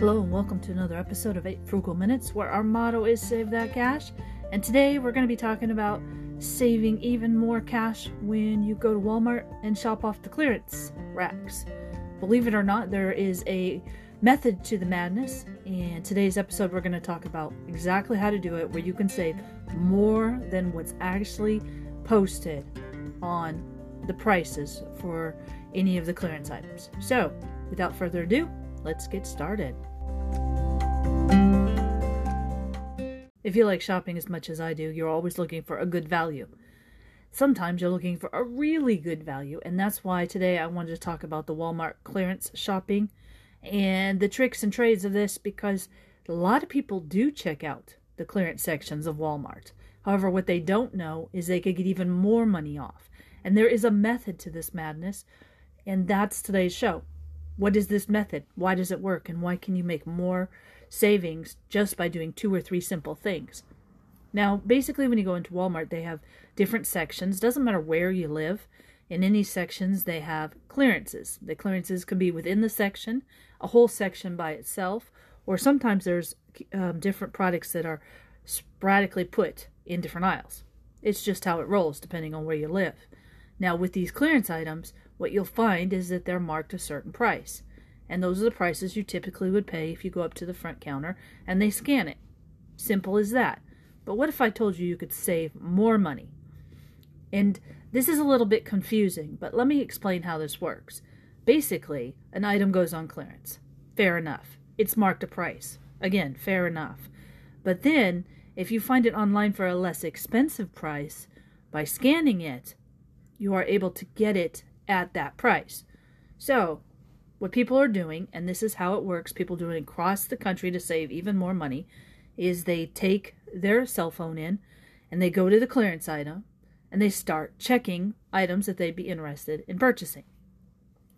Hello and welcome to another episode of 8 Frugal Minutes where our motto is Save That Cash. And today we're going to be talking about saving even more cash when you go to Walmart and shop off the clearance racks. Believe it or not, there is a method to the madness. And today's episode, we're going to talk about exactly how to do it where you can save more than what's actually posted on the prices for any of the clearance items. So, without further ado, let's get started. If you like shopping as much as I do, you're always looking for a good value. Sometimes you're looking for a really good value, and that's why today I wanted to talk about the Walmart clearance shopping and the tricks and trades of this because a lot of people do check out the clearance sections of Walmart. However, what they don't know is they could get even more money off. And there is a method to this madness, and that's today's show. What is this method? Why does it work? And why can you make more savings just by doing two or three simple things. Now, basically, when you go into Walmart, they have different sections. Doesn't matter where you live. In any sections, they have clearances. The clearances can be within the section, a whole section by itself, or sometimes there's um, different products that are sporadically put in different aisles. It's just how it rolls, depending on where you live. Now, with these clearance items, what you'll find is that they're marked a certain price and those are the prices you typically would pay if you go up to the front counter and they scan it. Simple as that. But what if I told you you could save more money? And this is a little bit confusing, but let me explain how this works. Basically, an item goes on clearance. Fair enough. It's marked a price. Again, fair enough. But then, if you find it online for a less expensive price, by scanning it, you are able to get it at that price. So, what people are doing, and this is how it works, people do it across the country to save even more money, is they take their cell phone in and they go to the clearance item and they start checking items that they'd be interested in purchasing.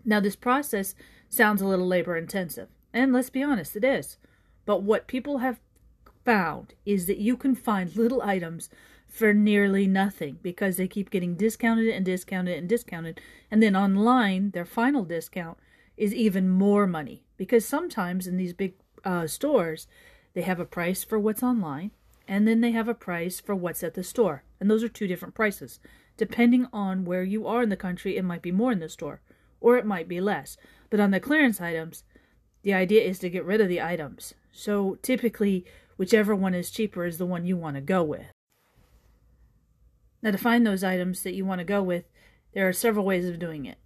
Now, this process sounds a little labor intensive, and let's be honest, it is. But what people have found is that you can find little items for nearly nothing because they keep getting discounted and discounted and discounted. And then online, their final discount is even more money because sometimes in these big uh, stores they have a price for what's online and then they have a price for what's at the store. And those are two different prices. Depending on where you are in the country it might be more in the store or it might be less. But on the clearance items the idea is to get rid of the items. So typically whichever one is cheaper is the one you want to go with now to find those items that you want to go with there are several ways of doing it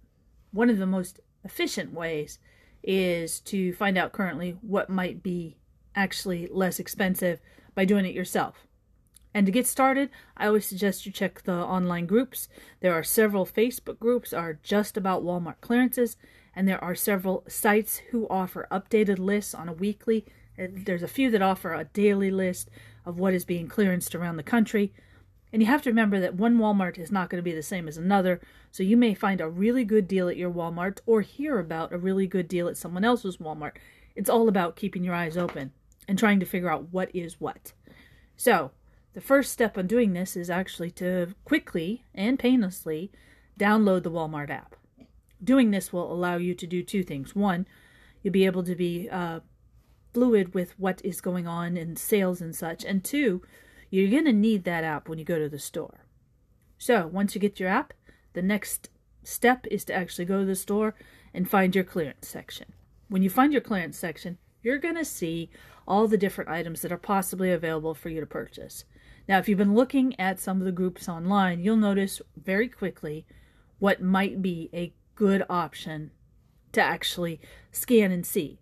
one of the most efficient ways is to find out currently what might be actually less expensive by doing it yourself. And to get started, I always suggest you check the online groups. There are several Facebook groups are just about Walmart clearances, and there are several sites who offer updated lists on a weekly. There's a few that offer a daily list of what is being clearanced around the country. And you have to remember that one Walmart is not going to be the same as another, so you may find a really good deal at your Walmart or hear about a really good deal at someone else's Walmart. It's all about keeping your eyes open and trying to figure out what is what. So, the first step on doing this is actually to quickly and painlessly download the Walmart app. Doing this will allow you to do two things. One, you'll be able to be uh, fluid with what is going on in sales and such. And two, you're going to need that app when you go to the store. So once you get your app, the next step is to actually go to the store and find your clearance section. When you find your clearance section, you're going to see all the different items that are possibly available for you to purchase. Now, if you've been looking at some of the groups online, you'll notice very quickly what might be a good option to actually scan and see.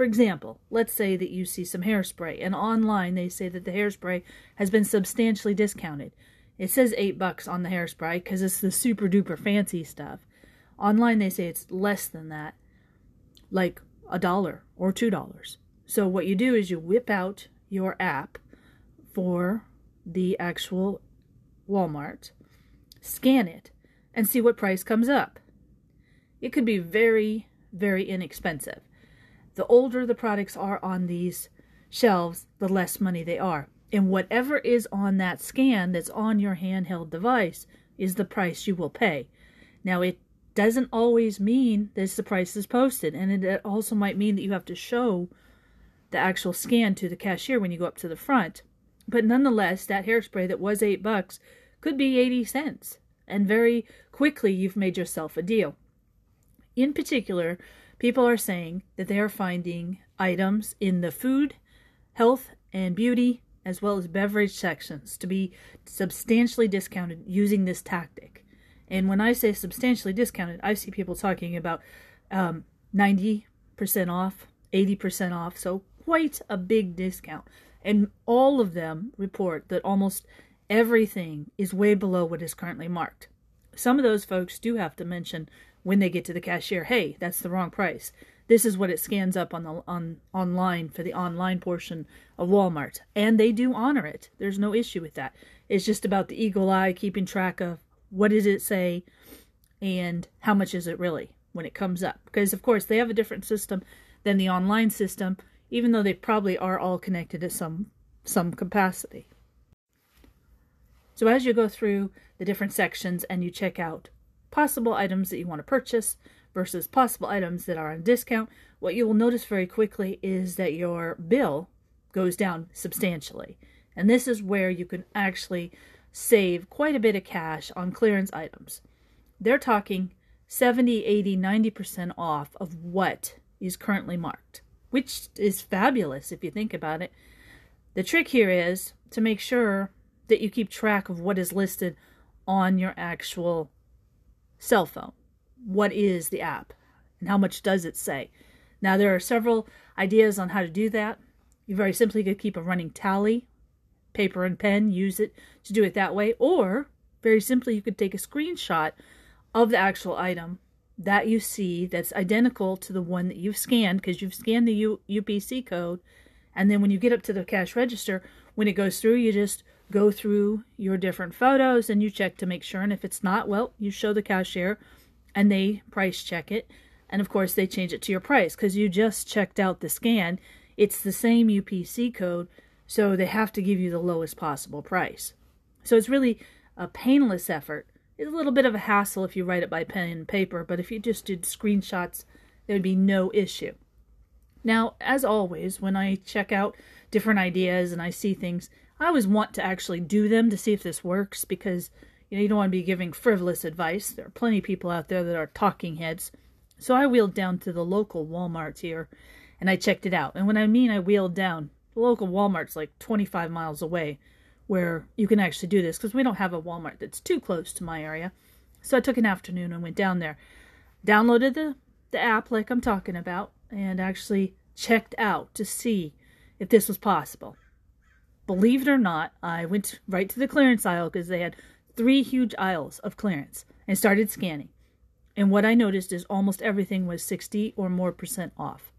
For example, let's say that you see some hairspray, and online they say that the hairspray has been substantially discounted. It says 8 bucks on the hairspray because it's the super duper fancy stuff. Online they say it's less than that, like a dollar or two dollars. So what you do is you whip out your app for the actual Walmart, scan it, and see what price comes up. It could be very, very inexpensive. The older the products are on these shelves, the less money they are. And whatever is on that scan that's on your handheld device is the price you will pay. Now, it doesn't always mean that the price is posted, and it also might mean that you have to show the actual scan to the cashier when you go up to the front. But nonetheless, that hairspray that was eight bucks could be 80 cents. And very quickly, you've made yourself a deal. In particular, people are saying that they are finding items in the food, health, and beauty, as well as beverage sections to be substantially discounted using this tactic. And when I say substantially discounted, I see people talking about um, 90% off, 80% off, so quite a big discount. And all of them report that almost everything is way below what is currently marked. Some of those folks do have to mention when they get to the cashier, hey, that's the wrong price. This is what it scans up on the on online for the online portion of Walmart, and they do honor it. There's no issue with that. It's just about the eagle eye keeping track of what does it say and how much is it really when it comes up. Because of course they have a different system than the online system, even though they probably are all connected at some some capacity. So as you go through the different sections and you check out possible items that you want to purchase, versus possible items that are on discount, what you will notice very quickly is that your bill goes down substantially. And this is where you can actually save quite a bit of cash on clearance items. They're talking 70, 80, 90% off of what is currently marked, which is fabulous if you think about it. The trick here is to make sure that you keep track of what is listed on your actual cell phone what is the app and how much does it say. Now, there are several ideas on how to do that. You very simply could keep a running tally, paper and pen, use it to do it that way, or very simply, you could take a screenshot of the actual item that you see that's identical to the one that you've scanned because you've scanned the U- UPC code. And then when you get up to the cash register, when it goes through, you just go through your different photos and you check to make sure. And if it's not, well, you show the cashier and they price check it. And of course, they change it to your price because you just checked out the scan. It's the same UPC code, so they have to give you the lowest possible price. So it's really a painless effort. It's a little bit of a hassle if you write it by pen and paper, but if you just did screenshots, there would be no issue. Now, as always, when I check out different ideas and I see things, I always want to actually do them to see if this works because you know, you don't want to be giving frivolous advice. There are plenty of people out there that are talking heads. So I wheeled down to the local Walmart here and I checked it out. And when I mean I wheeled down, the local Walmart's like 25 miles away where you can actually do this because we don't have a Walmart that's too close to my area. So I took an afternoon and went down there, downloaded the, the app like I'm talking about, and actually checked out to see if this was possible. Believe it or not, I went right to the clearance aisle because they had three huge aisles of clearance and started scanning. And what I noticed is almost everything was 60 or more percent off.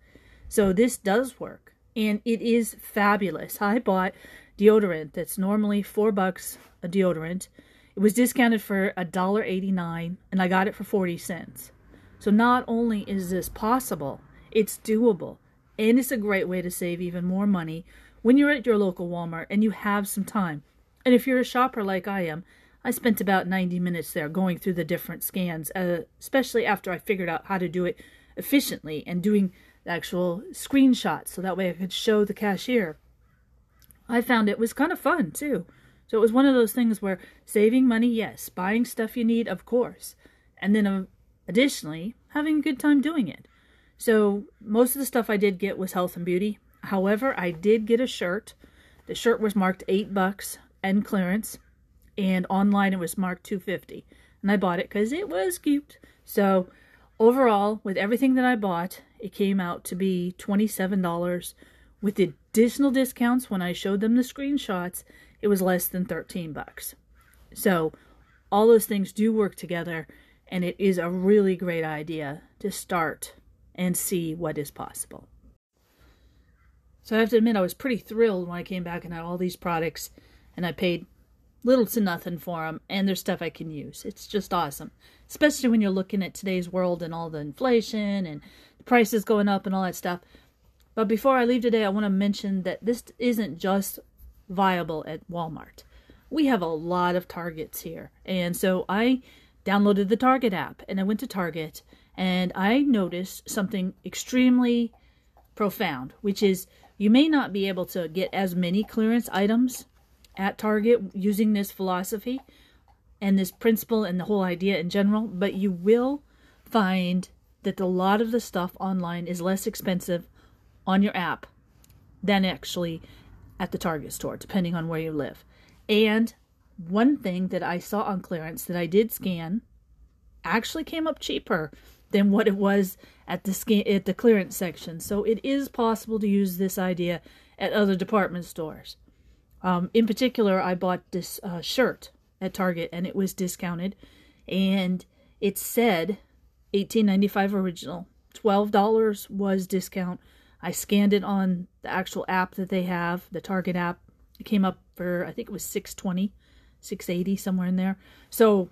So this does work and it is fabulous. I bought deodorant that's normally 4 bucks a deodorant. It was discounted for $1.89 and I got it for 40 cents. So not only is this possible, it's doable and it's a great way to save even more money when you're at your local Walmart and you have some time. And if you're a shopper like I am, I spent about 90 minutes there going through the different scans, uh, especially after I figured out how to do it efficiently and doing the actual screenshots so that way I could show the cashier. I found it was kind of fun too. So it was one of those things where saving money, yes, buying stuff you need, of course, and then uh, additionally having a good time doing it. So most of the stuff I did get was health and beauty. However, I did get a shirt. The shirt was marked eight bucks and clearance and online it was marked 250 and I bought it because it was cute. So overall, with everything that I bought, it came out to be $27 with additional discounts when I showed them the screenshots, it was less than 13 bucks. So all those things do work together and it is a really great idea to start and see what is possible. So I have to admit I was pretty thrilled when I came back and had all these products and I paid little to nothing for them, and there's stuff I can use. It's just awesome, especially when you're looking at today's world and all the inflation and the prices going up and all that stuff. But before I leave today, I want to mention that this isn't just viable at Walmart. We have a lot of Targets here, and so I downloaded the Target app and I went to Target and I noticed something extremely profound, which is You may not be able to get as many clearance items at Target using this philosophy and this principle and the whole idea in general, but you will find that a lot of the stuff online is less expensive on your app than actually at the Target store, depending on where you live. And one thing that I saw on clearance that I did scan actually came up cheaper than what it was at the scan at the clearance section. So it is possible to use this idea at other department stores. Um, in particular, I bought this uh, shirt at Target and it was discounted, and it said 18.95 original, twelve dollars was discount. I scanned it on the actual app that they have, the Target app. It came up for I think it was 620, 680 somewhere in there. So,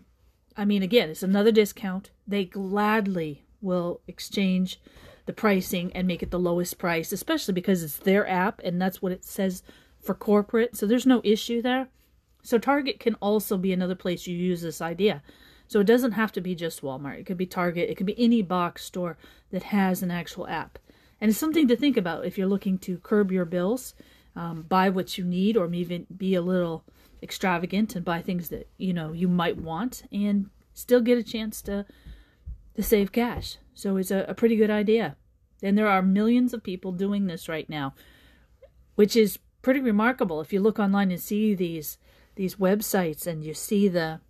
I mean, again, it's another discount. They gladly will exchange the pricing and make it the lowest price, especially because it's their app and that's what it says for corporate. So there's no issue there. So Target can also be another place you use this idea. So it doesn't have to be just Walmart. It could be Target. It could be any box store that has an actual app. And it's something to think about if you're looking to curb your bills, um, buy what you need, or even be a little extravagant and buy things that you know you might want, and still get a chance to to save cash. So it's a, a pretty good idea. And there are millions of people doing this right now, which is pretty remarkable. If you look online and see these these websites and you see the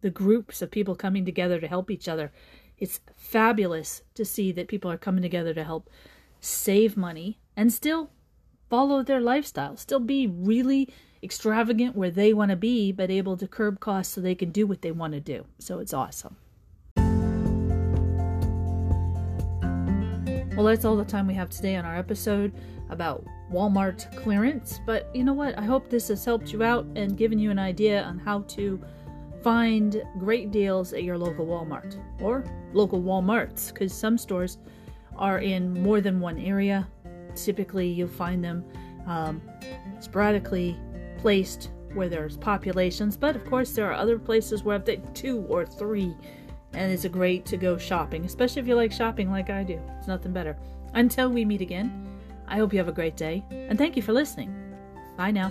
the groups of people coming together to help each other. It's fabulous to see that people are coming together to help save money and still follow their lifestyle, still be really extravagant where they want to be, but able to curb costs so they can do what they want to do. So it's awesome. Well, that's all the time we have today on our episode about Walmart clearance. But you know what? I hope this has helped you out and given you an idea on how to find great deals at your local Walmart or local Walmarts because some stores are in more than one area. Typically, you'll find them um, sporadically placed where there's populations, but of course, there are other places where I've two or three, and it's a great to go shopping, especially if you like shopping like I do. It's nothing better. Until we meet again, I hope you have a great day, and thank you for listening. Bye now.